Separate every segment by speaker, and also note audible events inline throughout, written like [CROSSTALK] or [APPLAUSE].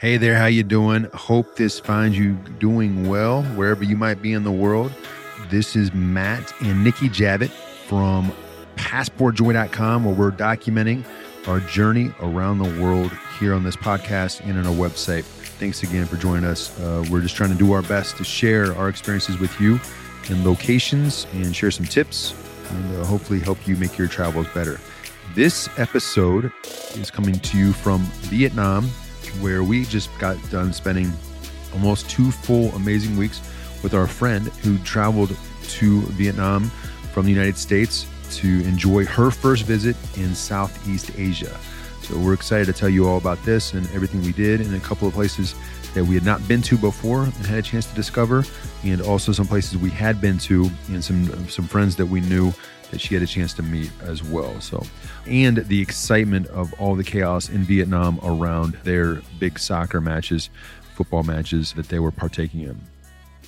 Speaker 1: Hey there, how you doing? Hope this finds you doing well wherever you might be in the world. This is Matt and Nikki Javitt from PassportJoy.com, where we're documenting our journey around the world here on this podcast and on our website. Thanks again for joining us. Uh, we're just trying to do our best to share our experiences with you in locations and share some tips and uh, hopefully help you make your travels better. This episode is coming to you from Vietnam, where we just got done spending almost two full amazing weeks with our friend who traveled to Vietnam from the United States to enjoy her first visit in Southeast Asia. So we're excited to tell you all about this and everything we did in a couple of places that we had not been to before and had a chance to discover, and also some places we had been to and some some friends that we knew that she had a chance to meet as well. So, and the excitement of all the chaos in Vietnam around their big soccer matches, football matches that they were partaking in.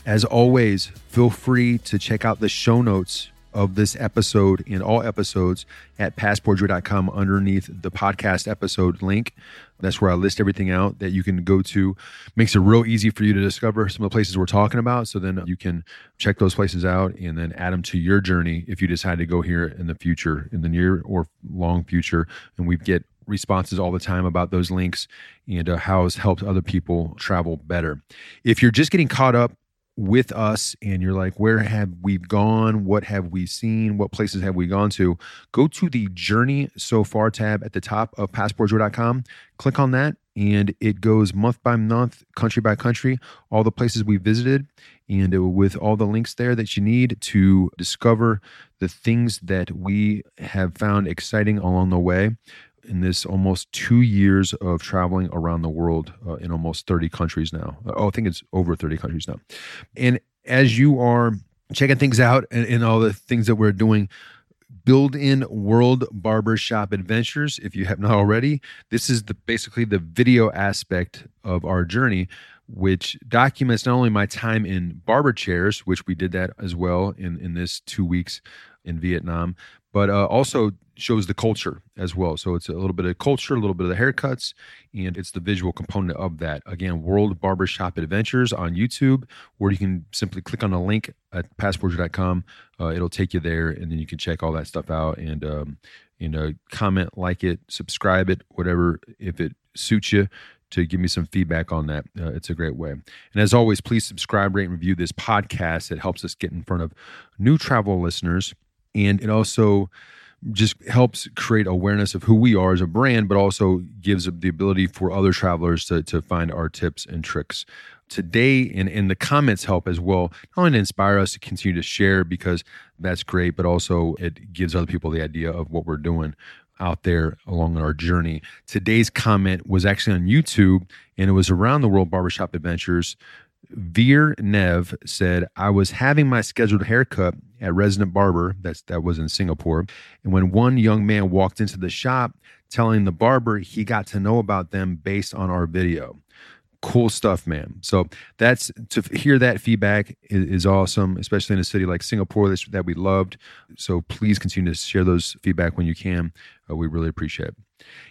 Speaker 1: As always, feel free to check out the show notes of this episode and all episodes at passportjoy.com underneath the podcast episode link. That's where I list everything out that you can go to. Makes it real easy for you to discover some of the places we're talking about. So then you can check those places out and then add them to your journey if you decide to go here in the future, in the near or long future. And we get responses all the time about those links and uh, how it's helped other people travel better. If you're just getting caught up with us and you're like, where have we gone? What have we seen? What places have we gone to? Go to the Journey So Far tab at the top of passportjoy.com. Click on that, and it goes month by month, country by country, all the places we visited, and uh, with all the links there that you need to discover the things that we have found exciting along the way in this almost two years of traveling around the world uh, in almost 30 countries now. Oh, I think it's over 30 countries now. And as you are checking things out and, and all the things that we're doing, build in world barbershop adventures if you have not already this is the basically the video aspect of our journey which documents not only my time in barber chairs which we did that as well in in this two weeks in vietnam but uh, also shows the culture as well. So it's a little bit of culture, a little bit of the haircuts, and it's the visual component of that. Again, World Barbershop Adventures on YouTube, where you can simply click on the link at passportjoy.com. Uh, it'll take you there, and then you can check all that stuff out and um, you know comment, like it, subscribe it, whatever if it suits you. To give me some feedback on that, uh, it's a great way. And as always, please subscribe, rate, and review this podcast. It helps us get in front of new travel listeners, and it also just helps create awareness of who we are as a brand, but also gives the ability for other travelers to, to find our tips and tricks. Today, and, and the comments help as well, not only to inspire us to continue to share because that's great, but also it gives other people the idea of what we're doing out there along our journey. Today's comment was actually on YouTube and it was around the World Barbershop Adventures. Veer Nev said, I was having my scheduled haircut at Resident Barber, that's that was in Singapore, and when one young man walked into the shop telling the barber he got to know about them based on our video. Cool stuff, man. So that's to hear that feedback is, is awesome, especially in a city like Singapore that, that we loved. So please continue to share those feedback when you can. Uh, we really appreciate it.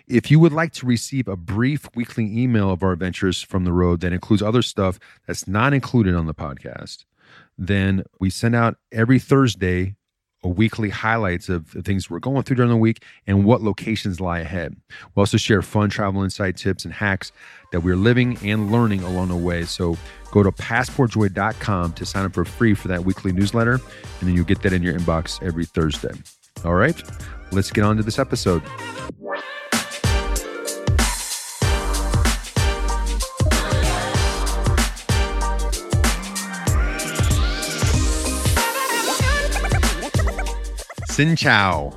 Speaker 1: If you would like to receive a brief weekly email of our adventures from the road that includes other stuff that's not included on the podcast, then we send out every Thursday weekly highlights of the things we're going through during the week and what locations lie ahead. We also share fun travel insight tips and hacks that we're living and learning along the way. So go to passportjoy.com to sign up for free for that weekly newsletter, and then you'll get that in your inbox every Thursday. All right, let's get on to this episode. Xin Chao.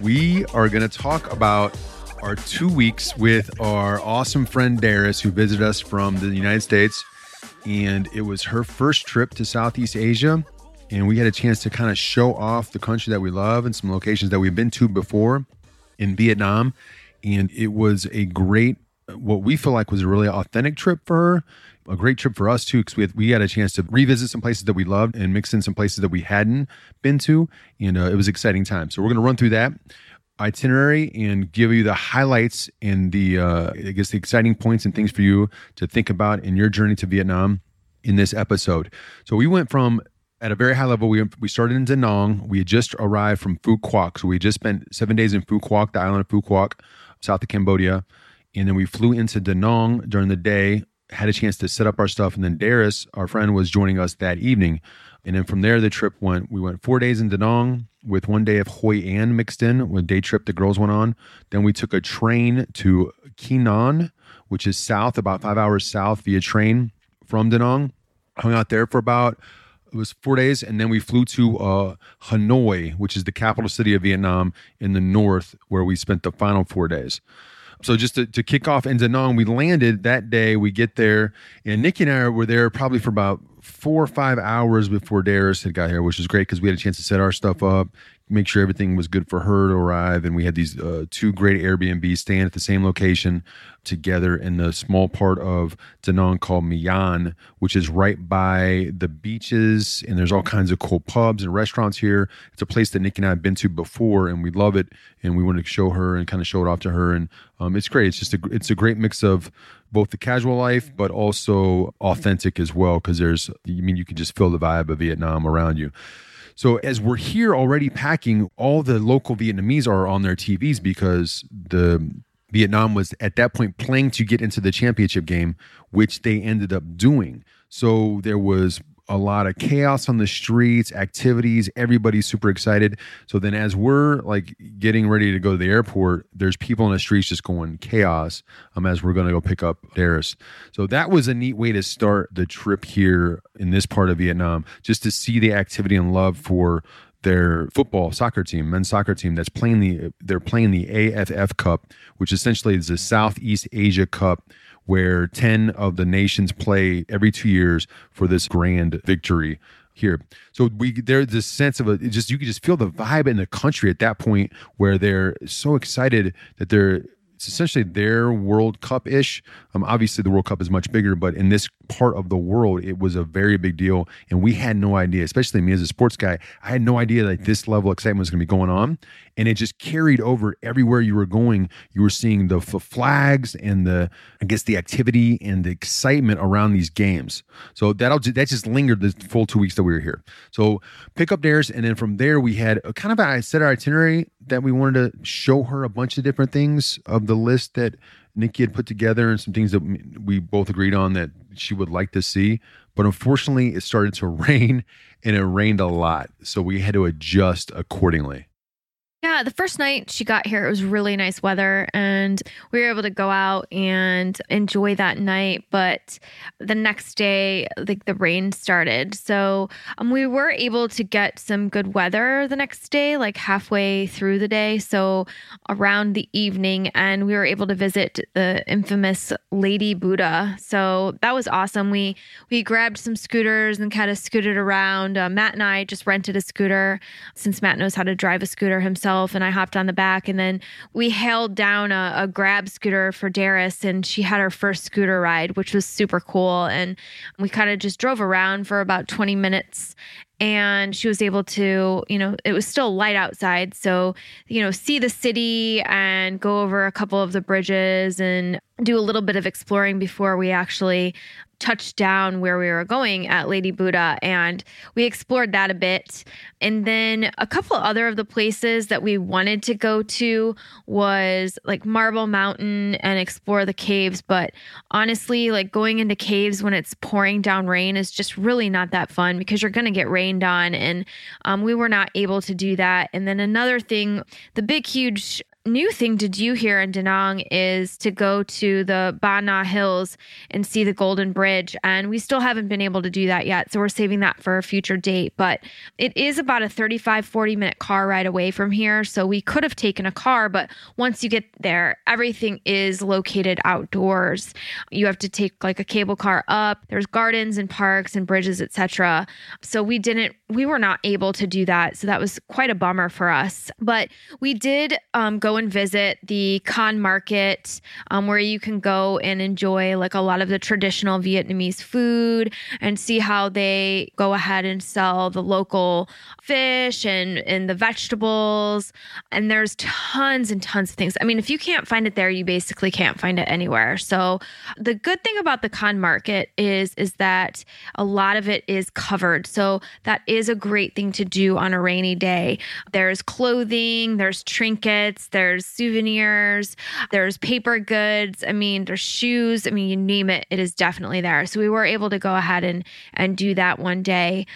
Speaker 1: We are going to talk about our two weeks with our awesome friend Darice, who visited us from the United States. And it was her first trip to Southeast Asia. And we had a chance to kind of show off the country that we love and some locations that we've been to before in Vietnam. And it was a great, what we feel like was a really authentic trip for her a great trip for us too because we had, we had a chance to revisit some places that we loved and mix in some places that we hadn't been to, and uh, it was exciting time. So we're going to run through that. itinerary and give you the highlights and the uh, I guess the exciting points and things for you to think about in your journey to Vietnam in this episode. So we went from at a very high level. We we started in Da Nang. We had just arrived from Phu Quoc, so we just spent seven days in Phu Quoc, the island of Phu Quoc, south of Cambodia, and then we flew into Da Nang during the day. Had a chance to set up our stuff, and then Darice, our friend, was joining us that evening. And then from there, the trip went. We went four days in Da Nang with one day of Hoi An mixed in. One day trip the girls went on. Then we took a train to Nhon, which is south, about five hours south via train from Da Nang. Hung out there for about it was four days, and then we flew to uh, Hanoi, which is the capital city of Vietnam in the north, where we spent the final four days. So just to, to kick off in Da Nang, we landed that day. We get there, and Nikki and I were there probably for about four or five hours before Darice had got here, which was great because we had a chance to set our stuff up, make sure everything was good for her to arrive. And we had these uh, two great Airbnb staying at the same location together in the small part of Da Nang called My An, which is right by the beaches. And there's all kinds of cool pubs and restaurants here. It's a place that Nick and I have been to before, and we love it. And we wanted to show her and kind of show it off to her. And um, it's great. It's just a it's a great mix of both the casual life, but also authentic as well. Because there's, I mean, you can just feel the vibe of Vietnam around you. So as we're here already packing, all the local Vietnamese are on their TVs because the Vietnam was at that point playing to get into the championship game, which they ended up doing. So there was a lot of chaos on the streets, activities, everybody's super excited. So then as we're like getting ready to go to the airport, there's people on the streets just going chaos um, as we're going to go pick up Darice. So that was a neat way to start the trip here in this part of Vietnam, just to see the activity and love for their football soccer team, men's soccer team that's playing the they're playing the AFF Cup, which essentially is the Southeast Asia Cup where 10 of the nations play every 2 years for this grand victory here. So we there's this sense of a just you can just feel the vibe in the country at that point where they're so excited that they're it's essentially their World Cup ish. Um, obviously, the World Cup is much bigger, but in this part of the world, it was a very big deal. And we had no idea, especially me as a sports guy, I had no idea that this level of excitement was going to be going on. And it just carried over everywhere you were going. You were seeing the f- flags and the, I guess, the activity and the excitement around these games. So that'll that just lingered the full two weeks that we were here. So pick up theirs, and then from there we had kind of I set our itinerary that we wanted to show her a bunch of different things of the list that Nikki had put together and some things that we both agreed on that she would like to see. But unfortunately, it started to [LAUGHS] rain and it rained a lot. So we had to adjust accordingly.
Speaker 2: Yeah, the first night she got here, it was really nice weather, and we were able to go out and enjoy that night. But the next day, like the rain started, so um, we were able to get some good weather the next day, like halfway through the day. So around the evening, and we were able to visit the infamous Lady Buddha. So that was awesome. We we grabbed some scooters and kind of scooted around. Uh, Matt and I just rented a scooter since Matt knows how to drive a scooter himself myself and I hopped on the back. And then we hailed down a, a grab scooter for Darice, and she had her first scooter ride, which was super cool. And we kind of just drove around for about 20 minutes and she was able to, you know, it was still light outside. So, you know, see the city and go over a couple of the bridges and do a little bit of exploring before we actually touched down where we were going at Lady Buddha and we explored that a bit. And then a couple other of the places that we wanted to go to was like Marble Mountain and explore the caves. But honestly, like going into caves when it's pouring down rain is just really not that fun because you're going to get rained on. And um, we were not able to do that. And then another thing, the big, huge new thing to do here in Da Nang is to go to the Ba Na Hills and see the Golden Bridge. And we still haven't been able to do that yet. So we're saving that for a future date. But it is about a 35, 40 minute car ride away from here. So we could have taken a car, but once you get there, everything is located outdoors. You have to take like a cable car up. There's gardens and parks and bridges, etc. So we didn't, we were not able to do that. So that was quite a bummer for us. But we did um, go go and visit the Con Market, um, where you can go and enjoy like a lot of the traditional Vietnamese food and see how they go ahead and sell the local fish and, and the vegetables. And there's tons and tons of things. I mean, if you can't find it there, you basically can't find it anywhere. So the good thing about the Con Market is is that a lot of it is covered. So that is a great thing to do on a rainy day. There's clothing, there's trinkets, there's souvenirs, there's paper goods. I mean, there's shoes. I mean, you name it, it is definitely there. So we were able to go ahead and and do that one day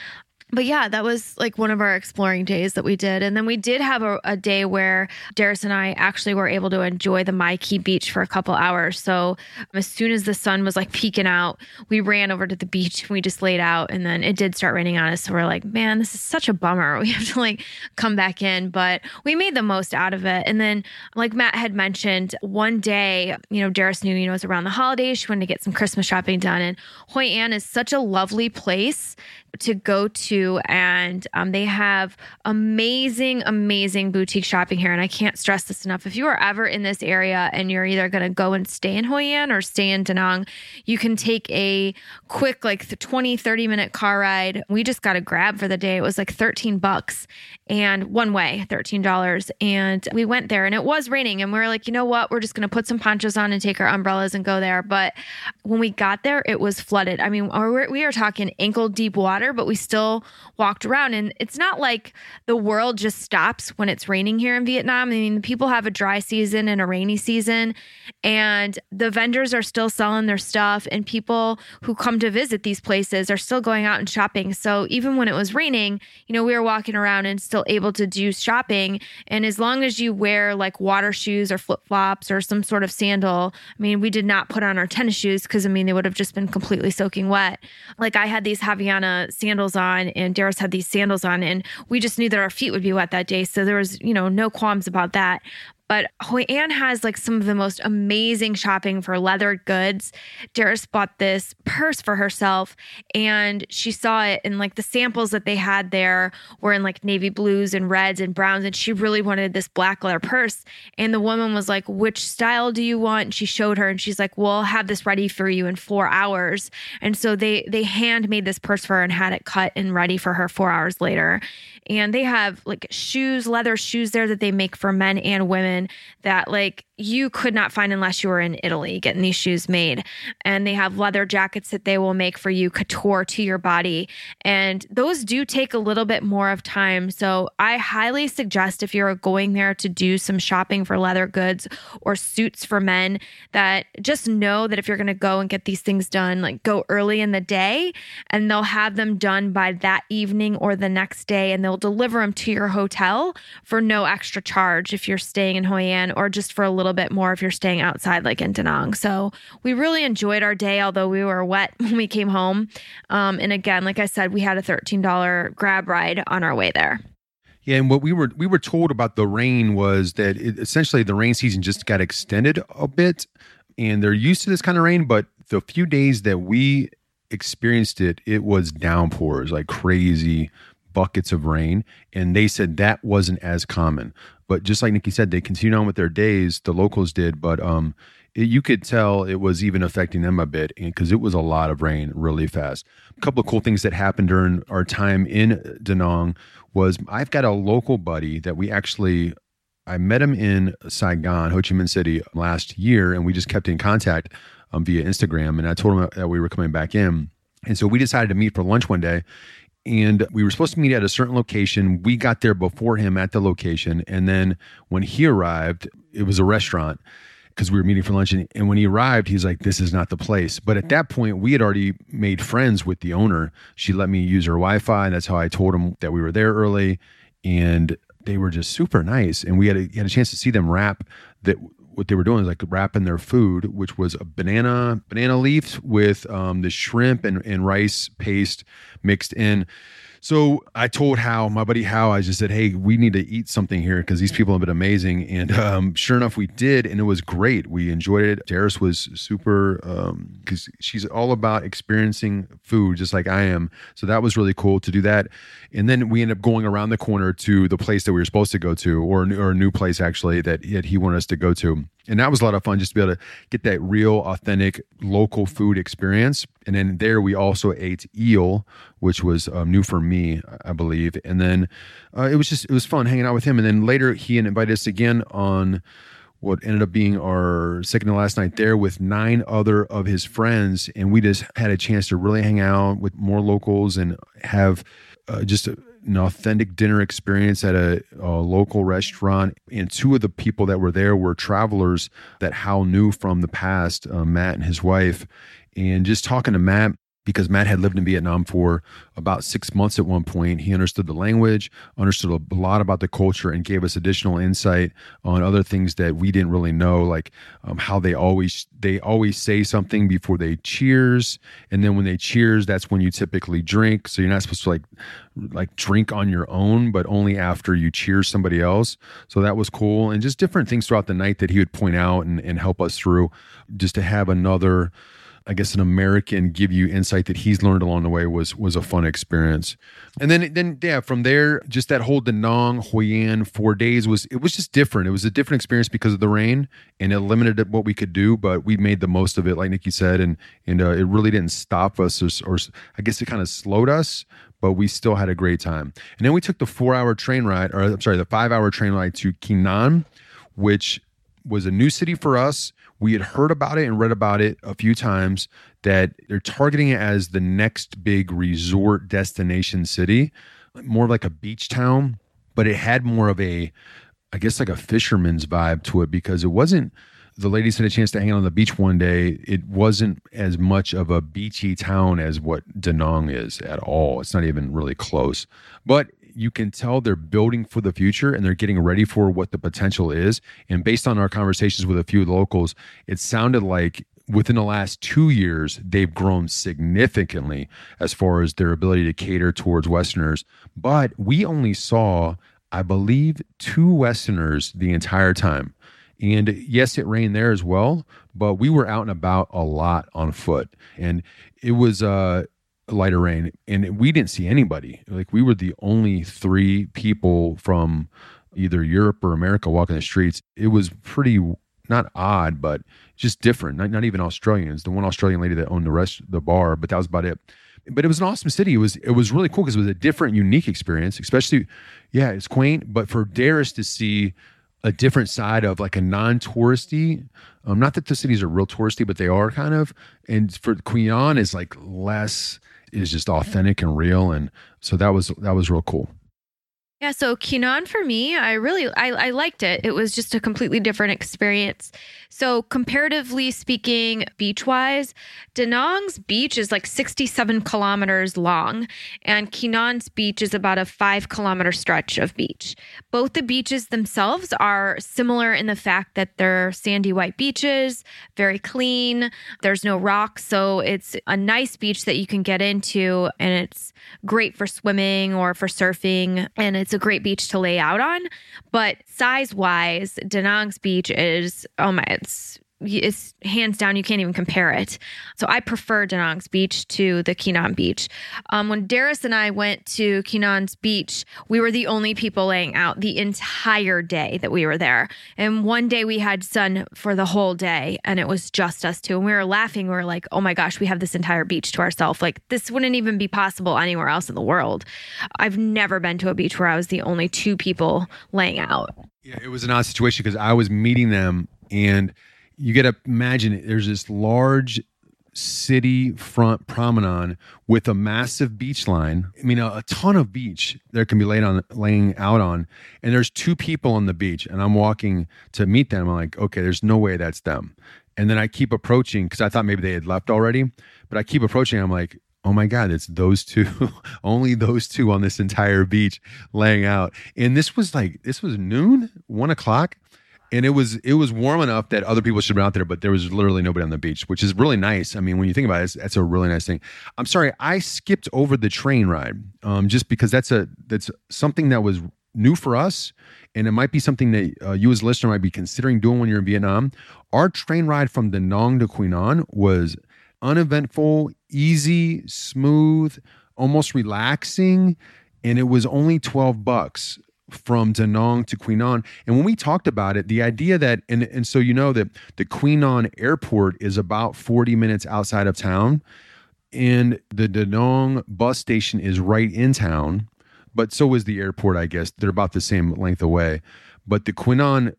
Speaker 2: but yeah, that was like one of our exploring days that we did. And then we did have a, a, day where Darice and I actually were able to enjoy the My Khe beach for a couple hours. So as soon as the sun was like peeking out, we ran over to the beach and we just laid out. And then it did start raining on us. So we're like, man, this is such a bummer. [LAUGHS] We have to like come back in. But we made the most out of it. And then, like Matt had mentioned, one day, you know, Darice knew, you know, it was around the holidays. She wanted to get some Christmas shopping done. And Hoi An is such a lovely place to go to and um, they have amazing amazing boutique shopping here and i can't stress this enough. If you are ever in this area and you're either going to go and stay in hoi an or stay in da nang you can take a quick like 20 30 minute car ride. We just got a grab for the day. It was like 13 bucks and one way $13 and we went there and it was raining and we were like you know what? We're just going to put some ponchos on and take our umbrellas and go there. But when we got there it was flooded. I mean we are talking ankle deep water but we still walked around and it's not like the world just stops when it's raining here in vietnam i mean people have a dry season and a rainy season and the vendors are still selling their stuff and people who come to visit these places are still going out and shopping so even when it was raining you know we were walking around and still able to do shopping. And as long as you wear like water shoes or flip flops or some sort of sandal, I mean, we did not put on our tennis shoes because I mean, they would have just been completely soaking wet. Like I had these Havaiana sandals on and Darice had these sandals on, and we just knew that our feet would be wet that day. So there was, you know, no qualms about that. But Hoi An has like some of the most amazing shopping for leather goods. Darice bought this purse for herself and she saw it and like the samples that they had there were in like navy blues and reds and browns. And she really wanted this black leather purse. And the woman was like, Which style do you want? And she showed her and she's like, Well, have this ready for you in four hours. And so they they hand made this purse for her and had it cut and ready for her four hours later. And they have like shoes, leather shoes there that they make for men and women that like you could not find unless you were in Italy getting these shoes made. And they have leather jackets that they will make for you couture to your body. And those do take a little bit more of time. So I highly suggest if you're going there to do some shopping for leather goods or suits for men, that just know that if you're going to go and get these things done, like go early in the day and they'll have them done by that evening or the next day and they'll deliver them to your hotel for no extra charge if you're staying in Hoi An or just for a little little bit more if you're staying outside, like in Da Nang. So we really enjoyed our day, although we were wet [LAUGHS] when we came home. Um, and again, like I said, we had a $13 grab ride on our way there.
Speaker 1: Yeah, and what we were we were told about the rain was that it, essentially the rain season just got extended a bit, and they're used to this kind of rain. But the few days that we experienced it, it was downpours like crazy buckets of rain, and they said that wasn't as common. But just like Nikki said, they continued on with their days. The locals did, but um, it, you could tell it was even affecting them a bit because it was a lot of rain really fast. A couple of cool things that happened during our time in Da Nang was I've got a local buddy that we actually I met him in Saigon, Ho Chi Minh City last year, and we just kept in contact um, via Instagram. And I told him that we were coming back in. And so we decided to meet for lunch one day and we were supposed to meet at a certain location. We got there before him at the location. And then when he arrived, it was a restaurant because we were meeting for lunch. And, and, when he arrived, he's like, This is not the place. But at that point, we had already made friends with the owner. She let me use her Wi Fi. And that's how I told him that we were there early. And they were just super nice. And we had a, had a chance to see them wrap that what they were doing is like wrapping their food, which was a banana banana leaf with um, the shrimp and, and rice paste mixed in. So I told Hal, my buddy Hal, I just said, "Hey, we need to eat something here because these people have been amazing." And um, sure enough, we did, and it was great. We enjoyed it. Darice was super because um, she's all about experiencing food, just like I am. So that was really cool to do that. And then we ended up going around the corner to the place that we were supposed to go to, or, or a new place actually that he wanted us to go to and that was a lot of fun just to be able to get that real authentic local food experience. And then there we also ate eel which was um, new for me i believe. And then uh, it was just it was fun hanging out with him. And then later he invited us again on what ended up being our second to last night there with nine other of his friends. And we just had a chance to really hang out with more locals and have uh, just a, an authentic dinner experience at a, a, local restaurant. And two of the people that were there were travelers that Hal knew from the past, uh, Matt and his wife. And just talking to Matt, because Matt had lived in Vietnam for about six months at one point. He understood the language, understood a lot about the culture, and gave us additional insight on other things that we didn't really know, like um, how they always they always say something before they cheers, and then when they cheers, that's when you typically drink. So you're not supposed to like like drink on your own, but only after you cheers somebody else. So that was cool, and just different things throughout the night that he would point out and, and help us through, just to have another I guess an American give you insight that he's learned along the way was was a fun experience. And then then yeah, from there, just that whole Da Nang Hoi An four days was it was just different. It was a different experience because of the rain and it limited what we could do, but we made the most of it, like Nikki said, and and uh, it really didn't stop us or, or I guess it kind of slowed us, but we still had a great time. And then we took the four hour train ride, or I'm sorry, the five hour train ride to Nhon, which was a new city for us we had heard about it and read about it a few times that they're targeting it as the next big resort destination city, more like a beach town, but it had more of a, I guess, like a fisherman's vibe to it because it wasn't. The ladies had a chance to hang out on the beach one day. It wasn't as much of a beachy town as what Da Nang is at all. It's not even really close. But you can tell they're building for the future and they're getting ready for what the potential is. And based on our conversations with a few locals, it sounded like within the last two years, they've grown significantly as far as their ability to cater towards Westerners. But we only saw, I believe, two Westerners the entire time. And yes, it rained there as well, but we were out and about a lot on foot. And it was uh lighter rain and we didn't see anybody. Like we were the only three people from either europe or america walking the streets. It was pretty not odd but just different. Not, not even australians. The one australian lady that owned the rest the bar but that was about it. But it was an awesome city. It was it was really cool because it was a different unique experience especially yeah it's quaint but for Darice to see a different side of like a non-touristy um, not that the cities are real touristy but they are kind of and for Nhon is like less is just authentic and real. And so that was that was real cool.
Speaker 2: Yeah, so Nhon for me, I really I, I liked it. It was just a completely different experience. So comparatively speaking, beach wise, Da Nang's beach is like 67 kilometers long, and Quy Nhon's beach is about a five kilometer stretch of beach. Both the beaches themselves are similar in the fact that they're sandy white beaches, very clean. There's no rocks, so it's a nice beach that you can get into, and it's great for swimming or for surfing, and it's a great beach to lay out on. But size wise, Da Nang's beach is, oh my, it's it's hands down you can't even compare it. So I prefer danang's beach to the Quy beach. Um, when Darice and I went to Quy beach, we were the only people laying out the entire day that we were there. And one day we had sun for the whole day, and it was just us two. And we were laughing. We were like, "Oh my gosh, we have this entire beach to ourselves. Like this wouldn't even be possible anywhere else in the world." I've never been to a beach where I was the only two people laying out.
Speaker 1: Yeah, it was an odd situation because I was meeting them and you got to imagine it. there's this large city front promenade with a massive beach line. I mean, a, a, ton of beach there can be laid on, laying out on, and there's two people on the beach, and I'm walking to meet them. I'm like, okay, there's no way that's them. And then I keep approaching because I thought maybe they had left already, but I keep approaching. I'm like, oh my god, it's those two, [LAUGHS] only those two on this entire beach laying out. And this was like, this was noon, one o'clock and it was it was warm enough that other people should been out there, but there was literally nobody on the beach, which is really nice. I mean, when you think about it, that's a really nice thing. I'm sorry, I skipped over the train ride, um, just because that's a that's something that was new for us, and it might be something that uh, you as a listener might be considering doing when you're in Vietnam. Our train ride from Da Nang to Quy Nhon was uneventful, easy, smooth, almost relaxing, and it was only 12 bucks from Da Nang to Quy Nhon. And when we talked about it, the idea that, and, and so you know that the Quy Nhon airport is about 40 minutes outside of town, and the Da Nang bus station is right in town, but so is the airport, I guess. They're about the same length away. But the Quy Nhon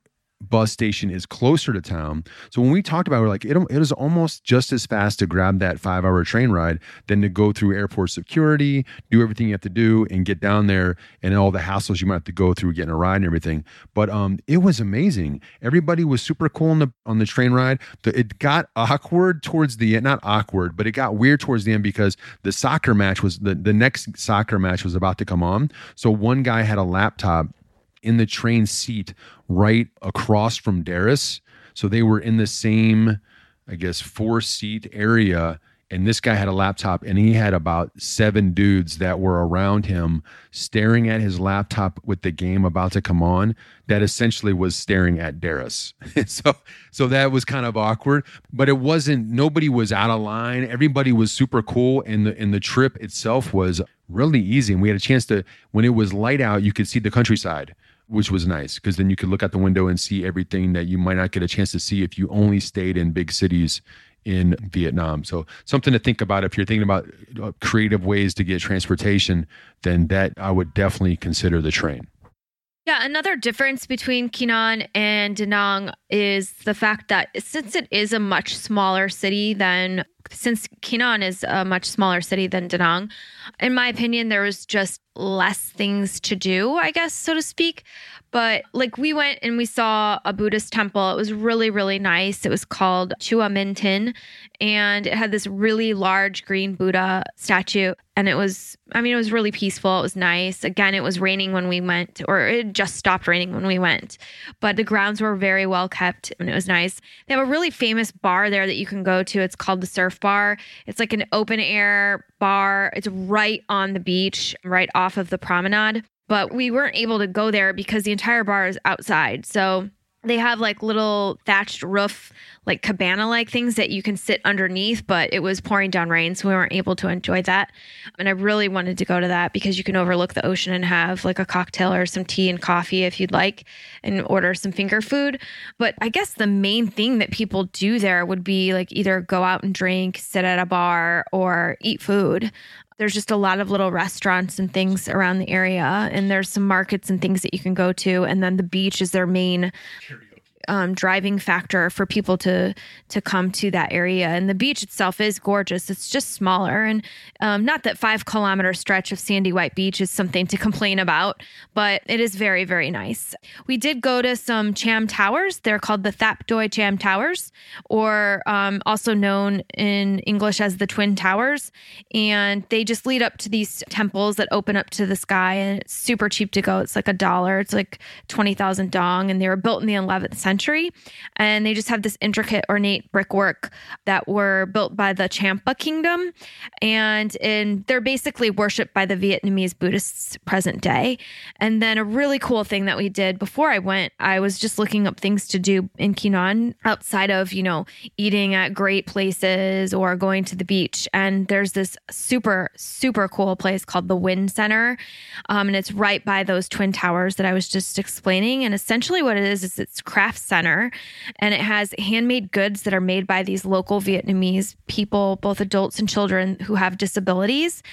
Speaker 1: bus station is closer to town. So when we talked about it, we're like, it, it is almost just as fast to grab that five hour train ride than to go through airport security, do everything you have to do, and get down there and all the hassles you might have to go through getting a ride and everything. But um, it was amazing. Everybody was super cool on the on the train ride. The, it got awkward towards the end, not awkward, but it got weird towards the end because the soccer match was the, the next soccer match was about to come on. So one guy had a laptop in the train seat right across from Darice. So they were in the same, I guess, four seat area. And this guy had a laptop and he had about seven dudes that were around him staring at his laptop with the game about to come on that essentially was staring at Darice. [LAUGHS] so so that was kind of awkward, but it wasn't nobody was out of line. Everybody was super cool and the and the trip itself was really easy. And we had a chance to when it was light out, you could see the countryside which was nice because then you could look out the window and see everything that you might not get a chance to see if you only stayed in big cities in Vietnam. So something to think about if you're thinking about creative ways to get transportation, then that I would definitely consider the train.
Speaker 2: Yeah, another difference between Nhon and Da Nang is the fact that since it is a much smaller city than since Nhon is a much smaller city than Da Nang, in my opinion, there was just less things to do, I guess, so to speak. But like we went and we saw a Buddhist temple. It was really, really nice. It was called Chua Minh Tinh. And it had this really large green Buddha statue. And it was, I mean, it was really peaceful. It was nice. Again, it was raining when we went, or it just stopped raining when we went. But the grounds were very well kept and it was nice. They have a really famous bar there that you can go to. It's called the Surf Bar. It's like an open air bar. It's right on the beach, right off of the promenade but we weren't able to go there because the entire bar is outside. So they have like little thatched roof, like cabana like things that you can sit underneath, but it was pouring down rain, so we weren't able to enjoy that. And I really wanted to go to that because you can overlook the ocean and have like a cocktail or some tea and coffee if you'd like and order some finger food. But I guess the main thing that people do there would be like either go out and drink, sit at a bar, or eat food there's just a lot of little restaurants and things around the area and there's some markets and things that you can go to and then the beach is their main um, driving factor for people to to come to that area. And the beach itself is gorgeous. It's just smaller, and um, not that five kilometer stretch of sandy white beach is something to complain about, but it is very very nice. We did go to some Cham Towers. They're called the Thap Doi Cham Towers, or um, also known in English as the Twin Towers, and they just lead up to these temples that open up to the sky, and it's super cheap to go. It's like a dollar. It's like twenty thousand dong, and they were built in the 11th century century. And they just have this intricate, ornate brickwork that were built by the Champa Kingdom. And in, they're basically worshipped by the Vietnamese Buddhists present day. And then a really cool thing that we did before I went, I was just looking up things to do in Nhon outside of, you know, eating at great places or going to the beach. And there's this super, super cool place called the Wind Center. Um, and it's right by those twin towers that I was just explaining. And essentially what it is, is it's crafts center and it has handmade goods that are made by these local Vietnamese people, both adults and children who have disabilities.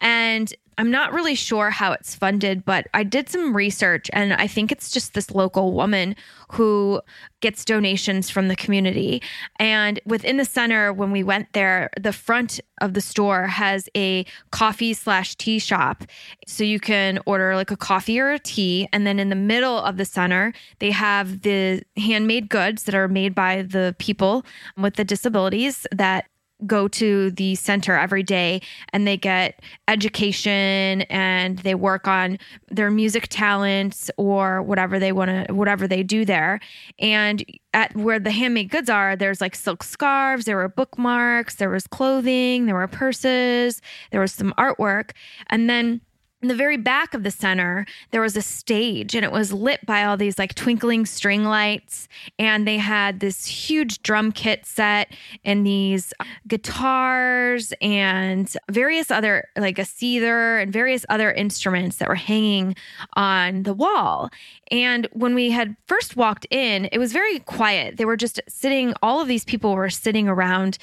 Speaker 2: And I'm not really sure how it's funded, but I did some research and I think it's just this local woman who gets donations from the community. And within the center, when we went there, the front of the store has a coffee slash tea shop. So you can order like a coffee or a tea. And then in the middle of the center, they have the handmade goods that are made by the people with the disabilities that go to the center every day and they get education and they work on their music talents or whatever they want to whatever they do there. And at where the handmade goods are there's like silk scarves there were bookmarks there was clothing there were purses there was some artwork. And then in the very back of the center, there was a stage and it was lit by all these like twinkling string lights. And they had this huge drum kit set and these uh, guitars and various other, like a zither and various other instruments that were hanging on the wall. And when we had first walked in, it was very quiet. They were just sitting, all of these people were sitting around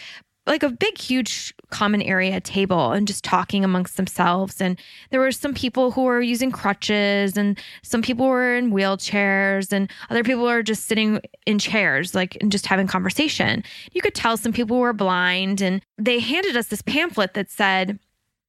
Speaker 2: like a big, huge common area table and just talking amongst themselves. And there were some people who were using crutches, and some people were in wheelchairs, and other people were just sitting in chairs, like and just having conversation. You could tell some people were blind, and they handed us this pamphlet that said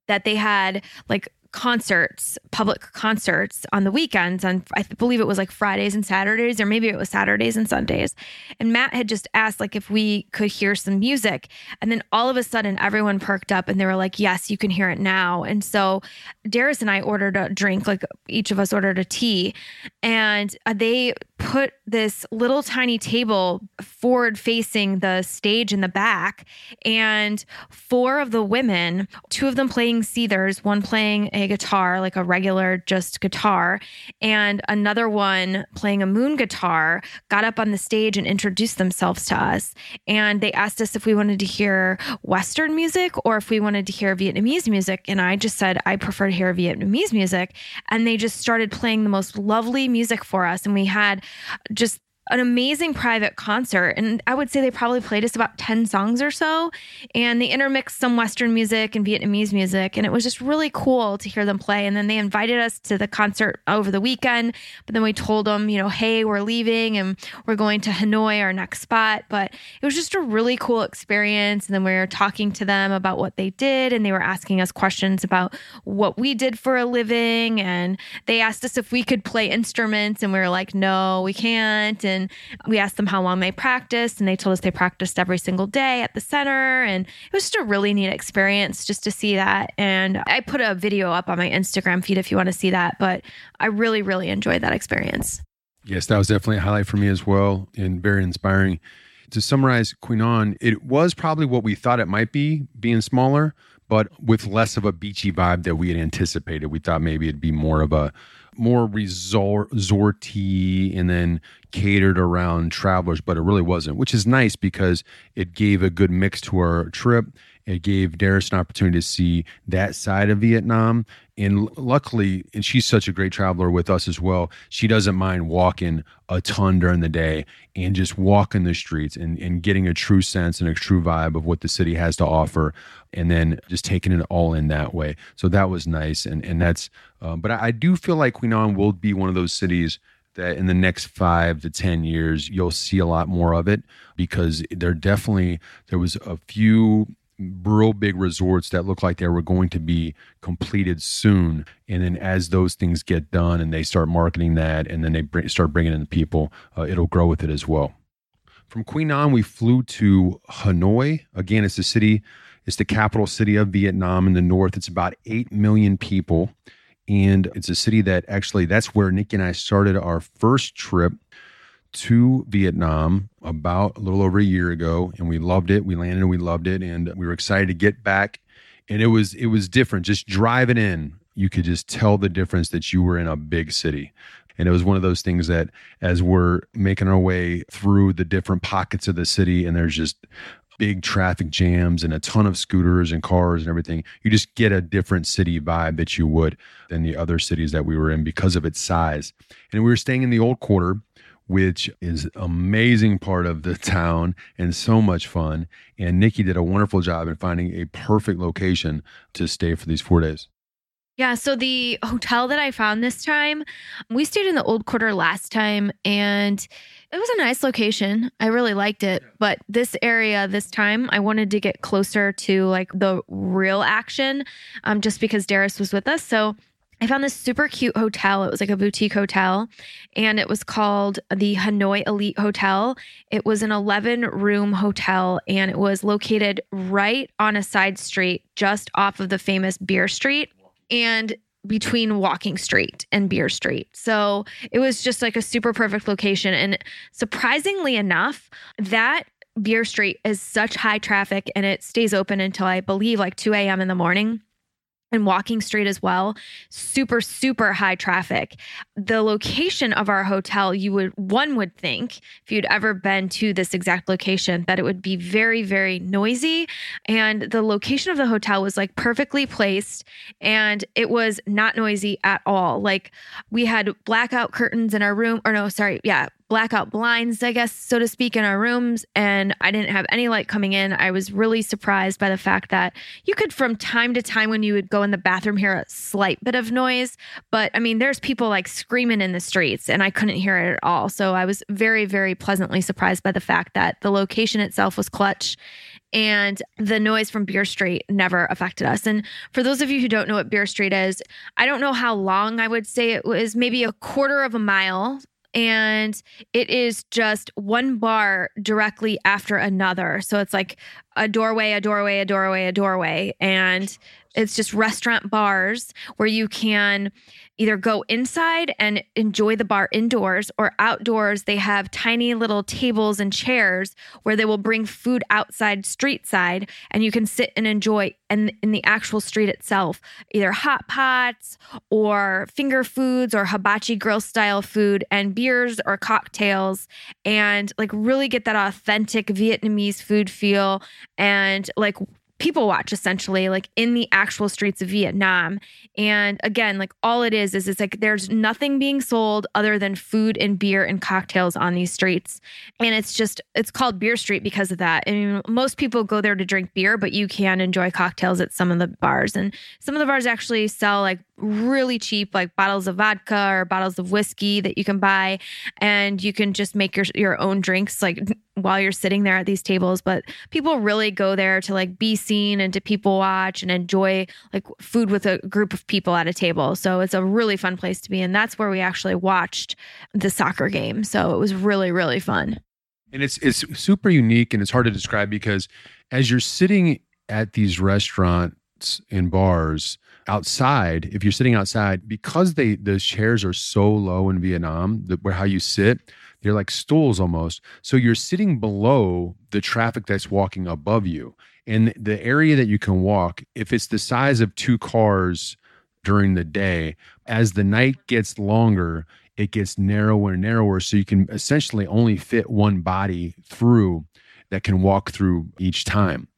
Speaker 2: that they had like concerts, public concerts on the weekends on I believe it was like Fridays and Saturdays or maybe it was Saturdays and Sundays. And Matt had just asked like if we could hear some music and then all of a sudden everyone perked up and they were like, "Yes, you can hear it now." And so Darice and I ordered a drink like each of us ordered a tea and uh, they put this little tiny table forward facing the stage in the back and four of the women, two of them playing zithers, one playing a guitar, like a regular just guitar, and another one playing a moon guitar, got up on the stage and introduced themselves to us. And they asked us if we wanted to hear Western music or if we wanted to hear Vietnamese music. And I just said, I prefer to hear Vietnamese music. And they just started playing the most lovely music for us. And we had just an amazing private concert. And I would say they probably played us about 10 songs or so. And they intermixed some Western music and Vietnamese music. And it was just really cool to hear them play. And then they invited us to the concert over the weekend. But then we told them, you know, hey, we're leaving and we're going to Hanoi, our next spot. But it was just a really cool experience. And then we were talking to them about what they did. And they were asking us questions about what we did for a living. And they asked us if we could play instruments. And we were like, no, we can't. And and we asked them how long they practiced, and they told us they practiced every single day at the center. And it was just a really neat experience just to see that. And I put a video up on my Instagram feed if you want to see that. But I really, really enjoyed that experience.
Speaker 1: Yes, that was definitely a highlight for me as well, and very inspiring. To summarize Quy Nhon, it was probably what we thought it might be, being smaller, but with less of a beachy vibe that we had anticipated. We thought maybe it'd be more of a more resort resorty and then catered around travelers, but it really wasn't, which is nice because it gave a good mix to our trip. It gave Darice an opportunity to see that side of Vietnam. And luckily, and she's such a great traveler with us as well, she doesn't mind walking a ton during the day and just walking the streets and, and getting a true sense and a true vibe of what the city has to offer. And then just taking it all in that way. So that was nice. And, and that's, uh, but I, I do feel like Nhon will be one of those cities that in the next five to 10 years, you'll see a lot more of it because there definitely, there was a few real big resorts that look like they were going to be completed soon. And then as those things get done and they start marketing that and then they start bringing in the people, uh, it'll grow with it as well. From Quy Nhon, we flew to Hanoi. Again, it's the city, it's the capital city of Vietnam in the north. It's about 8 million people. And it's a city that actually, that's where Nikki and I started our first trip to Vietnam about a little over a year ago, and we loved it. We landed and we loved it, and we were excited to get back. And it was it was different. Just driving in, you could just tell the difference that you were in a big city. And it was one of those things that as we're making our way through the different pockets of the city, and there's just big traffic jams and a ton of scooters and cars and everything, you just get a different city vibe that you would than the other cities that we were in because of its size. And we were staying in the old quarter, which is amazing part of the town and so much fun. And Nikki did a wonderful job in finding a perfect location to stay for these four days.
Speaker 2: Yeah, so the hotel that I found this time, we stayed in the old quarter last time and it was a nice location. I really liked it, but this area this time I wanted to get closer to like the real action um just because Darice was with us. So I found this super cute hotel. It was like a boutique hotel, and it was called the Hanoi Elite Hotel. It was an 11 room hotel, and it was located right on a side street just off of the famous Beer Street and between Walking Street and Beer Street. So it was just like a super perfect location. And surprisingly enough, that Beer Street is such high traffic and it stays open until I believe like 2 a.m. in the morning and walking street as well. Super super high traffic. The location of our hotel you would one would think if you'd ever been to this exact location that it would be very very noisy. And the location of the hotel was like perfectly placed and it was not noisy at all. Like we had blackout curtains in our room or no sorry yeah blackout blinds, I guess, so to speak, in our rooms. And I didn't have any light coming in. I was really surprised by the fact that you could, from time to time, when you would go in the bathroom, hear a slight bit of noise. But I mean, there's people like screaming in the streets, and I couldn't hear it at all. So I was very, very pleasantly surprised by the fact that the location itself was clutch and the noise from Beer Street never affected us. And for those of you who don't know what Beer Street is, I don't know how long I would say it was maybe a quarter of a mile and it is just one bar directly after another. So it's like a doorway, a doorway, a doorway, a doorway. And it's just restaurant bars where you can either go inside and enjoy the bar indoors or outdoors. They have tiny little tables and chairs where they will bring food outside street side and you can sit and enjoy in, in the actual street itself, either hot pots or finger foods or hibachi grill style food and beers or cocktails and like really get that authentic Vietnamese food feel and like people watch essentially like in the actual streets of Vietnam. And again, like all it is is it's like there's nothing being sold other than food and beer and cocktails on these streets. And it's just it's called Beer Street because of that. I mean, most people go there to drink beer, but you can enjoy cocktails at some of the bars. And some of the bars actually sell like really cheap like bottles of vodka or bottles of whiskey that you can buy and you can just make your your own drinks like [LAUGHS] while you're sitting there at these tables. But people really go there to like be seen and to people watch and enjoy like food with a group of people at a table. So it's a really fun place to be and that's where we actually watched the soccer game. So it was really really fun.
Speaker 1: And it's it's super unique and it's hard to describe because as you're sitting at these restaurants and bars outside, if you're sitting outside, because they the chairs are so low in Vietnam, the, where how you sit, they're like stools almost. So you're sitting below the traffic that's walking above you. And the area that you can walk, if it's the size of two cars during the day, as the night gets longer, it gets narrower and narrower. So you can essentially only fit one body through that can walk through each time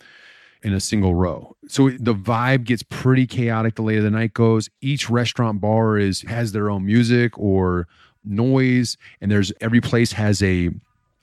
Speaker 1: in a single row. So the vibe gets pretty chaotic the later the night goes. Each restaurant bar is has their own music or noise, and there's every place has a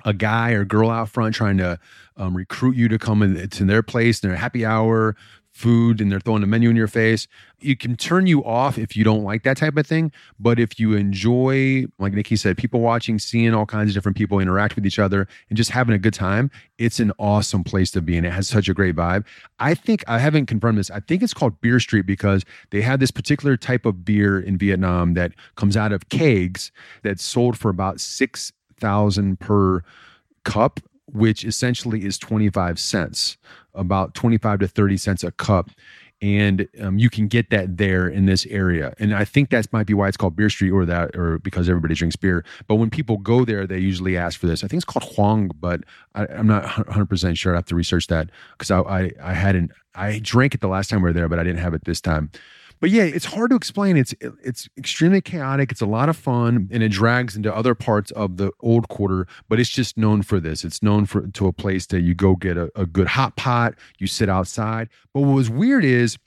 Speaker 1: a guy or girl out front trying to um, recruit you to come in, to their place, their happy hour, food and they're throwing a menu in your face. It can turn you off if you don't like that type of thing. But if you enjoy, like Nikki said, people watching, seeing all kinds of different people interact with each other and just having a good time, it's an awesome place to be. And it has such a great vibe. I think, I haven't confirmed this, I think it's called Beer Street because they have this particular type of beer in Vietnam that comes out of kegs that's sold for about 6,000 per cup which essentially is 25 cents, about 25 to 30 cents a cup. And um, you can get that there in this area. And I think that might be why it's called Beer Street or that, or because everybody drinks beer. But when people go there, they usually ask for this. I think it's called Huang, but I, am not 100% sure. I have to research that because I, I, I hadn't, I drank it the last time we were there, but I didn't have it this time but yeah, it's hard to explain. It's it's extremely chaotic. It's a lot of fun, and it drags into other parts of the old quarter. But it's just known for this. It's known for to a place that you go get a, a good hot pot. You sit outside. But what was weird is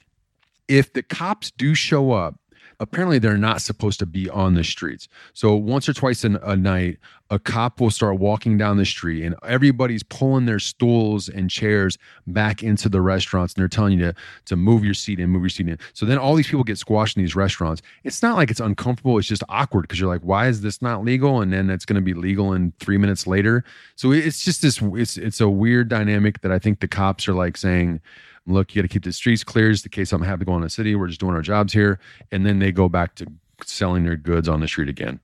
Speaker 1: if the cops do show up apparently they're not supposed to be on the streets. So once or twice a, a night, a cop will start walking down the street and everybody's pulling their stools and chairs back into the restaurants and they're telling you to, to move your seat in, move your seat in. So then all these people get squashed in these restaurants. It's not like it's uncomfortable, it's just awkward because you're like, why is this not legal? And then it's going to be legal in three minutes later. So it's just this, it's, it's a weird dynamic that I think the cops are like saying, Look, you got to keep the streets clear just in case something happens to go in the city. We're just doing our jobs here. And then they go back to selling their goods on the street again.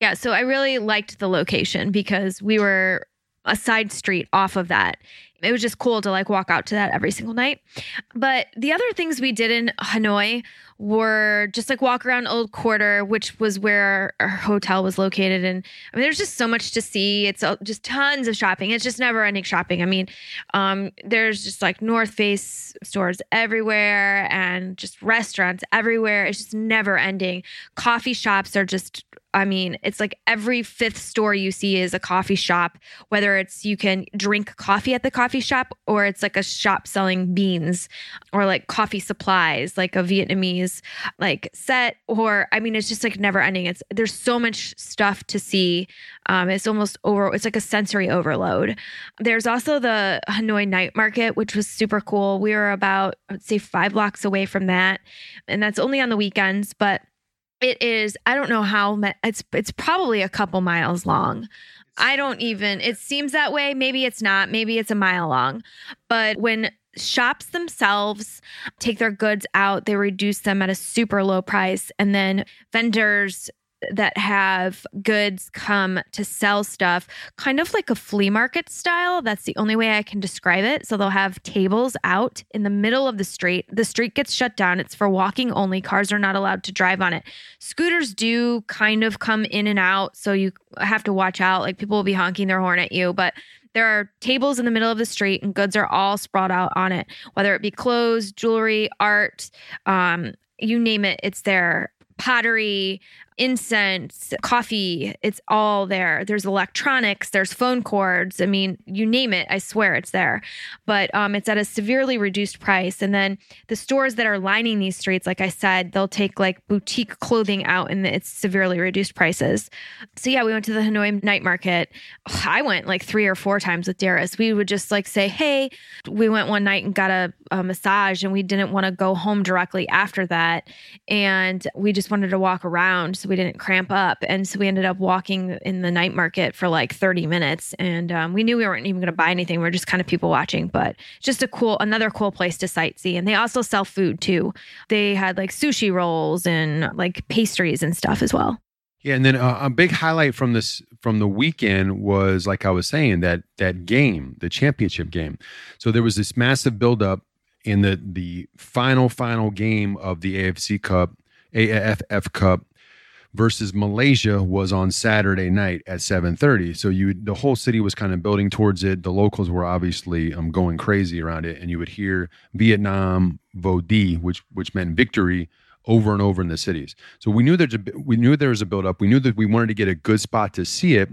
Speaker 2: Yeah, so I really liked the location because we were a side street off of that. It was just cool to like walk out to that every single night. But the other things we did in Hanoi were just like walk around Old Quarter, which was where our hotel was located. And I mean, there's just so much to see. It's just tons of shopping. It's just never ending shopping. I mean, um, there's just like North Face stores everywhere and just restaurants everywhere. It's just never ending. Coffee shops are just I mean, it's like every fifth store you see is a coffee shop, whether it's you can drink coffee at the coffee shop or it's like a shop selling beans or like coffee supplies, like a Vietnamese like set or I mean, it's just like never ending. It's there's so much stuff to see. Um, it's almost over. It's like a sensory overload. There's also the Hanoi night market, which was super cool. We were about, I would say, five blocks away from that, and that's only on the weekends, but it is, I don't know how it's it's probably a couple miles long. I don't even it seems that way. Maybe it's not. Maybe it's a mile long. But when shops themselves take their goods out, they reduce them at a super low price and then vendors that have goods come to sell stuff, kind of like a flea market style. That's the only way I can describe it. So they'll have tables out in the middle of the street. The street gets shut down. It's for walking only. Cars are not allowed to drive on it. Scooters do kind of come in and out. So you have to watch out. Like people will be honking their horn at you, but there are tables in the middle of the street and goods are all sprawled out on it, whether it be clothes, jewelry, art, um, you name it, it's there pottery, incense, coffee, it's all there. There's electronics, there's phone cords. I mean, you name it, I swear it's there. But um, it's at a severely reduced price. And then the stores that are lining these streets, like I said, they'll take like boutique clothing out and it's severely reduced prices. So yeah, we went to the Hanoi night market. I went like three or four times with Darice. We would just like say, hey, we went one night and got a, a massage and we didn't want to go home directly after that. And we just wanted to walk around so we didn't cramp up. And so we ended up walking in the night market for like 30 minutes. And um, we knew we weren't even going to buy anything. We are just kind of people watching, but just a cool, another cool place to sightsee. And they also sell food too. They had like sushi rolls and like pastries and stuff as well.
Speaker 1: Yeah, and then uh, a big highlight from this from the weekend was like I was saying that that game, the championship game. So there was this massive buildup in the the final final game of the AFC Cup, AFF Cup versus Malaysia was on Saturday night at 7:30. So you the whole city was kind of building towards it. The locals were obviously um, going crazy around it, and you would hear Vietnam Vo Di, which which meant victory, over and over in the cities. So we knew there's a we knew there was a build up. We knew that we wanted to get a good spot to see it.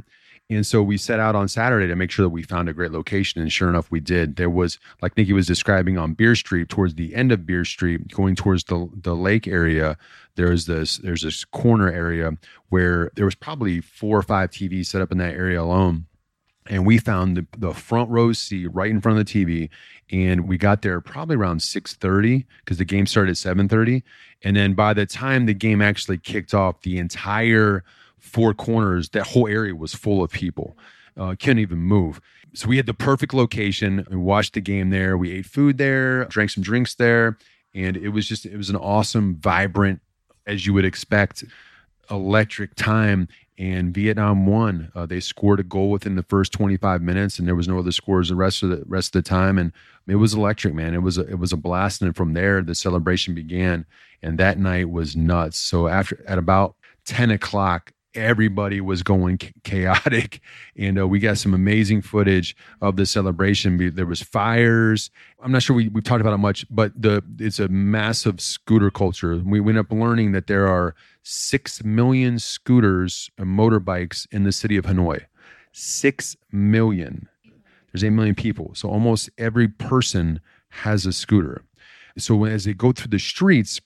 Speaker 1: And so we set out on Saturday to make sure that we found a great location. And sure enough, we did. There was, like Nikki was describing on Beer Street, towards the end of Beer Street, going towards the, the lake area, there's this there's this corner area where there was probably four or five TVs set up in that area alone. And we found the, the front row seat right in front of the TV. And we got there probably around 6:30 because the game started at 7:30. And then by the time the game actually kicked off, the entire four corners, that whole area was full of people. Uh, couldn't even move. So we had the perfect location. We watched the game there. We ate food there, drank some drinks there, and it was just it was an awesome, vibrant, as you would expect, electric time. And Vietnam won. Uh, they scored a goal within the first 25 minutes, and there was no other scores the rest of the rest of the time. And it was electric, man. It was a, it was a blast. And from there, the celebration began. And that night was nuts. So after at about 10 o'clock, everybody was going chaotic. [LAUGHS] And uh, we got some amazing footage of the celebration. There was fires. I'm not sure we, we've talked about it much but the it's a massive scooter culture. We went up learning that there are six million scooters and motorbikes in the city of hanoi. Six million. There's eight million people. So almost every person has a scooter. So as they go through the streets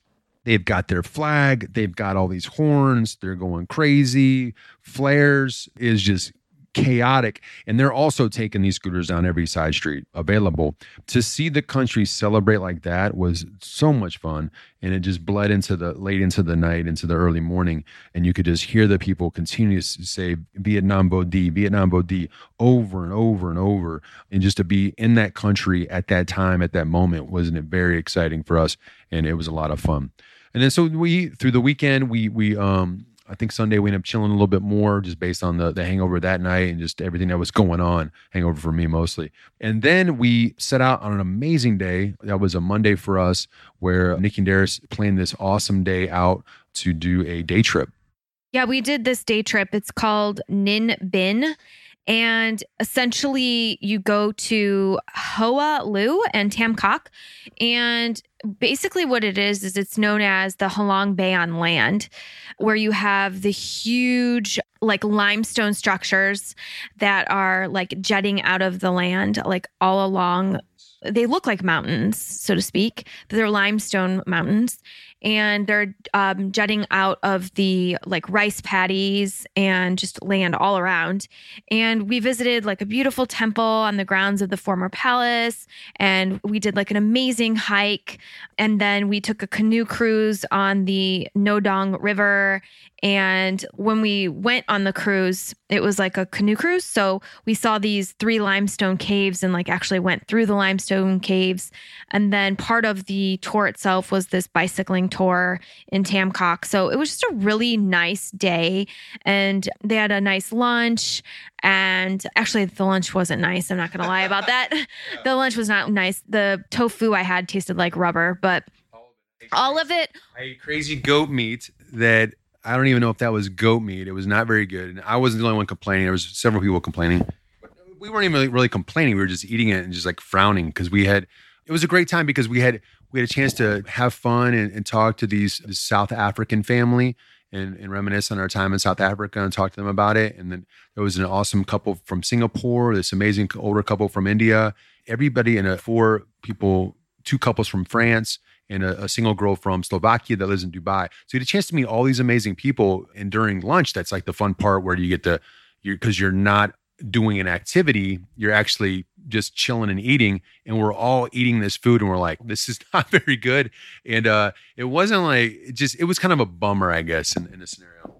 Speaker 1: They've got their flag, they've got all these horns, they're going crazy. Flares is just chaotic. And they're also taking these scooters down every side street available. To see the country celebrate like that was so much fun. And it just bled into the late into the night, into the early morning. And you could just hear the people continue to say Vietnam Bo Di, Vietnam Bo Di over and over and over. And just to be in that country at that time, at that moment, wasn't it uh, very exciting for us? And it was a lot of fun. And then so we through the weekend we we um I think Sunday we ended up chilling a little bit more just based on the, the hangover that night and just everything that was going on. Hangover for me mostly. And then we set out on an amazing day. That was a Monday for us where Nikki and Darice planned this awesome day out to do a day trip.
Speaker 2: Yeah, we did this day trip. It's called Ninh Binh. And essentially, you go to Hoa Lu and Tam Coc. And basically, what it is, is it's known as the Halong Bay on land, where you have the huge, like limestone structures that are like jetting out of the land, like all along. They look like mountains, so to speak. They're limestone mountains and they're um, jutting out of the like rice paddies and just land all around. And we visited like a beautiful temple on the grounds of the former palace, and we did like an amazing hike. And then we took a canoe cruise on the Ngo Dong River. And when we went on the cruise, it was like a canoe cruise. So we saw these three limestone caves and like actually went through the limestone caves. And then part of the tour itself was this bicycling tour in Tam Coc. So it was just a really nice day. And they had a nice lunch. And actually, the lunch wasn't nice. I'm not going to lie about that. [LAUGHS] [LAUGHS] the lunch was not nice. The tofu I had tasted like rubber, but all of it.
Speaker 1: I ate crazy goat meat that I don't even know if that was goat meat. It was not very good. And I wasn't the only one complaining. There was several people complaining. We weren't even really complaining. We were just eating it and just like frowning because we had it was a great time because we had we had a chance to have fun and, and talk to these this South African family and, and, reminisce on our time in South Africa and talk to them about it. And then there was an awesome couple from Singapore, this amazing older couple from India, everybody and a four people, two couples from France and a, a, single girl from Slovakia that lives in Dubai. So you had a chance to meet all these amazing people. And during lunch, that's like the fun part where you get to, you're because you're not doing an activity, you're actually just chilling and eating. And we're all eating this food and we're like, this is [LAUGHS] not very good. And uh, it wasn't like, it just, it was kind of a bummer, I guess, in, in a scenario.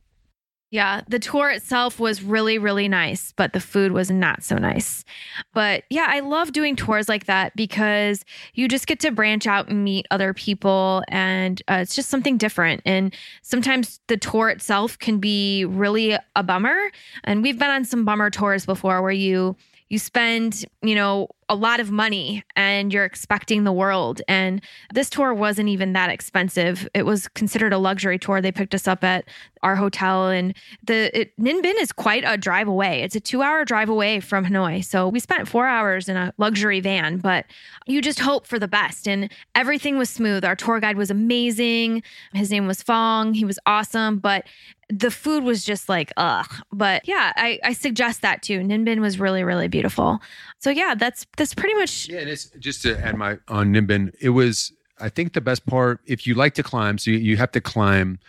Speaker 2: Yeah, the tour itself was really, really nice, but the food was not so nice. But yeah, I love doing tours like that because you just get to branch out and meet other people, and uh, it's just something different. And sometimes the tour itself can be really a bummer. And we've been on some bummer tours before where you you spend, you know, a lot of money and you're expecting the world. And this tour wasn't even that expensive. It was considered a luxury tour. They picked us up at our hotel and the it, Ninh Binh is quite a drive away. It's a 2-hour drive away from Hanoi. So we spent 4 hours in a luxury van, but you just hope for the best and everything was smooth. Our tour guide was amazing. His name was Fong. He was awesome, but the food was just like ugh but yeah i i suggest that too Ninh Binh was really really beautiful so yeah that's that's pretty much
Speaker 1: yeah and it's just to add my on Ninh Binh. It was i think the best part if you like to climb so you, you have to climb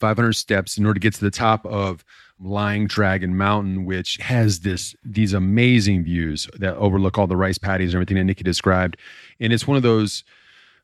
Speaker 1: 500 steps in order to get to the top of Lying Dragon Mountain, which has this these amazing views that overlook all the rice paddies and everything that Nikki described. And it's one of those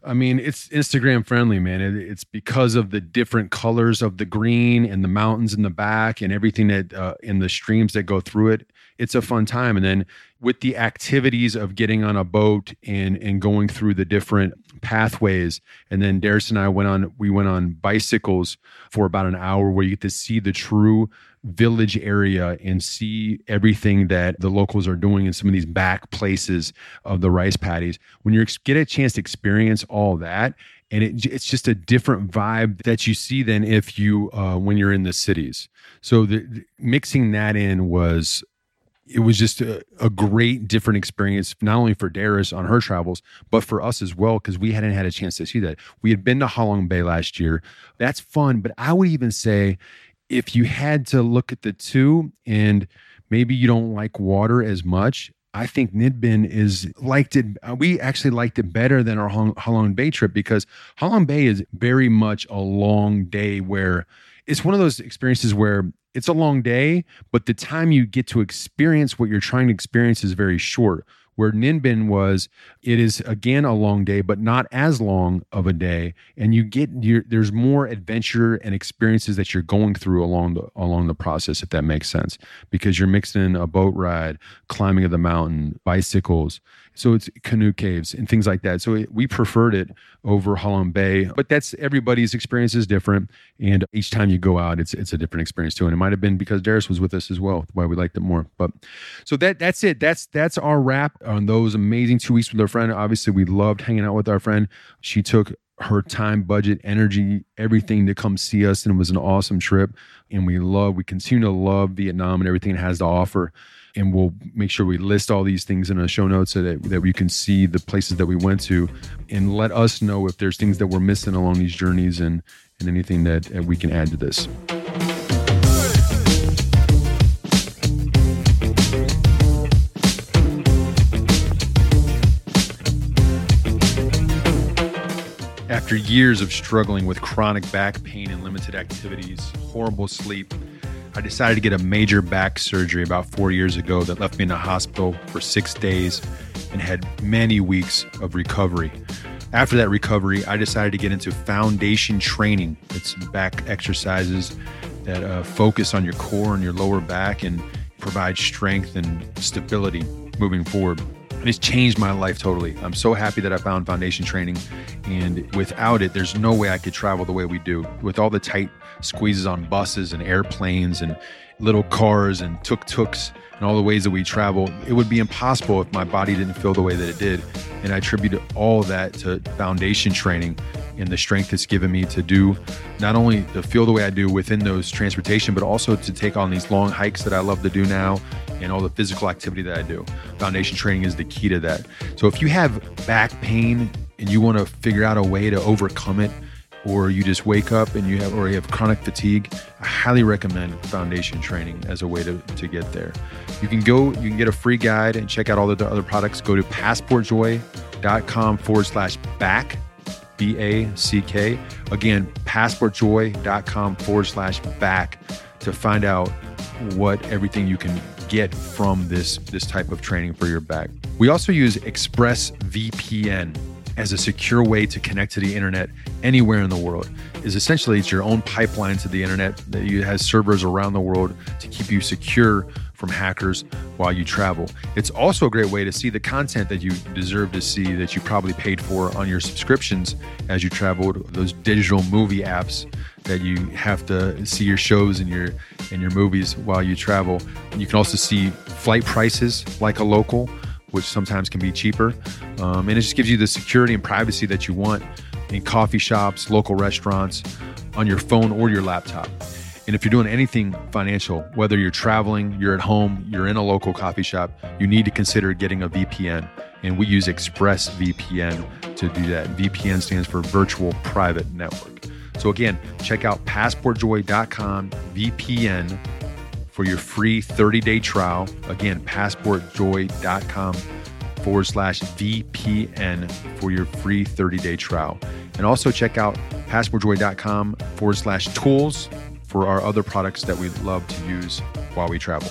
Speaker 1: I mean, it's Instagram friendly, man. It, it's because of the different colors of the green and the mountains in the back and everything that uh, in the streams that go through it. It's a fun time. And then with the activities of getting on a boat and and going through the different pathways, and then Darice and I went on we went on bicycles for about an hour where you get to see the true village area and see everything that the locals are doing in some of these back places of the rice paddies. When you get a chance to experience all that, and it, it's just a different vibe that you see than if you uh, when you're in the cities. So the, the, mixing that in was it was just a, a, great different experience not only for Darice on her travels but for us as well because we hadn't had a chance to see that we had been to Halong Bay last year that's fun but I would even say if you had to look at the two and maybe you don't like water as much, I think Ninh Binh is liked it. Uh, we actually liked it better than our Halong Bay trip because Halong Bay is very much a long day where it's one of those experiences where it's a long day, but the time you get to experience what you're trying to experience is very short. Where Ninh Binh was, it is again a long day, but not as long of a day, and you get your there's more adventure and experiences that you're going through along the along the process, if that makes sense, because you're mixing in a boat ride, climbing of the mountain, bicycles, so it's canoe caves and things like that. So we preferred it over Halong Bay, but that's everybody's experience is different. And each time you go out, it's it's a different experience too. And it might have been because Darice was with us as well, why we liked it more. But so that that's it. That's that's our wrap on those amazing two weeks with our friend. Obviously, we loved hanging out with our friend. She took her time, budget, energy, everything to come see us, and it was an awesome trip. And we love, we continue to love Vietnam and everything it has to offer and we'll make sure we list all these things in the show notes so that, that we can see the places that we went to and let us know if there's things that we're missing along these journeys and, and anything that we can add to this. After years of struggling with chronic back pain and limited activities, horrible sleep, I decided to get a major back surgery about four years ago that left me in a hospital for six days and had many weeks of recovery. After that recovery, I decided to get into foundation training. It's back exercises that uh, focus on your core and your lower back and provide strength and stability moving forward. And it's changed my life totally. I'm so happy that I found foundation training. And without it, there's no way I could travel the way we do. With all the tight squeezes on buses and airplanes and little cars and tuk tuks and all the ways that we travel, it would be impossible if my body didn't feel the way that it did. And I attribute all that to foundation training and the strength it's given me to do not only to feel the way I do within those transportation, but also to take on these long hikes that I love to do now and all the physical activity that I do. Foundation training is the key to that. So if you have back pain and you want to figure out a way to overcome it, or you just wake up and you have or you have chronic fatigue, I highly recommend foundation training as a way to, to get there. You can go, you can get a free guide and check out all the other products. Go to passportjoy.com forward slash back, B A C K. Again, passportjoy.com forward slash back to find out what everything you can get from this this type of training for your back. We also use ExpressVPN as a secure way to connect to the internet anywhere in the world is essentially it's your own pipeline to the internet that you has servers around the world to keep you secure from hackers while you travel. It's also a great way to see the content that you deserve to see that you probably paid for on your subscriptions as you traveled, those digital movie apps that you have to see your shows and your and your movies while you travel. You can also see flight prices like a local which sometimes can be cheaper. Um, and it just gives you the security and privacy that you want in coffee shops, local restaurants, on your phone or your laptop. And if you're doing anything financial, whether you're traveling, you're at home, you're in a local coffee shop, you need to consider getting a VPN. And we use ExpressVPN to do that. VPN stands for Virtual Private Network. So again, check out passportjoy.com VPN for your free 30 day trial. Again, passportjoy.com forward slash VPN for your free 30 day trial. And also check out passportjoy.com forward slash tools for our other products that we love to use while we travel.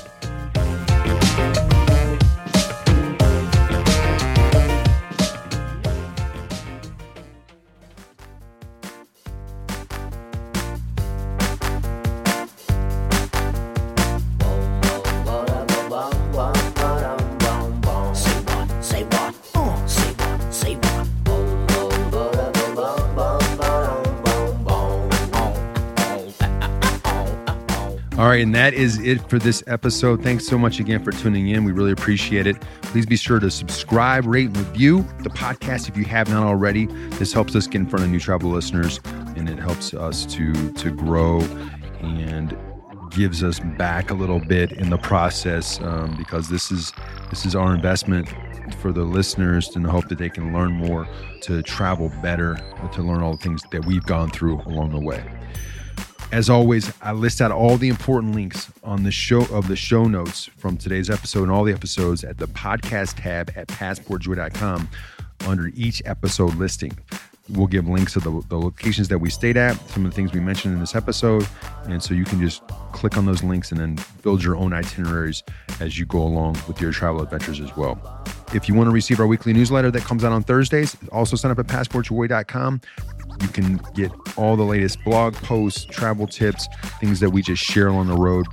Speaker 1: Right, and that is it for this episode. Thanks so much again for tuning in. We really appreciate it. Please be sure to subscribe, rate, and review the podcast if you have not already. This helps us get in front of new travel listeners, and it helps us to to grow and gives us back a little bit in the process um, because this is this is our investment for the listeners in the hope that they can learn more to travel better to learn all the things that we've gone through along the way as always, I list out all the important links on the show of the show notes from today's episode and all the episodes at the podcast tab at passportjoy.com under each episode listing. We'll give links to the, the locations that we stayed at, some of the things we mentioned in this episode. And so you can just click on those links and then build your own itineraries as you go along with your travel adventures as well. If you want to receive our weekly newsletter that comes out on Thursdays, also sign up at passportyourway.com. You can get all the latest blog posts, travel tips, things that we just share on the road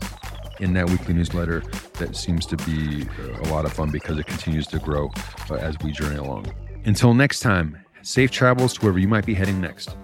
Speaker 1: in that weekly newsletter that seems to be a lot of fun because it continues to grow uh, as we journey along. Until next time, safe travels to wherever you might be heading next.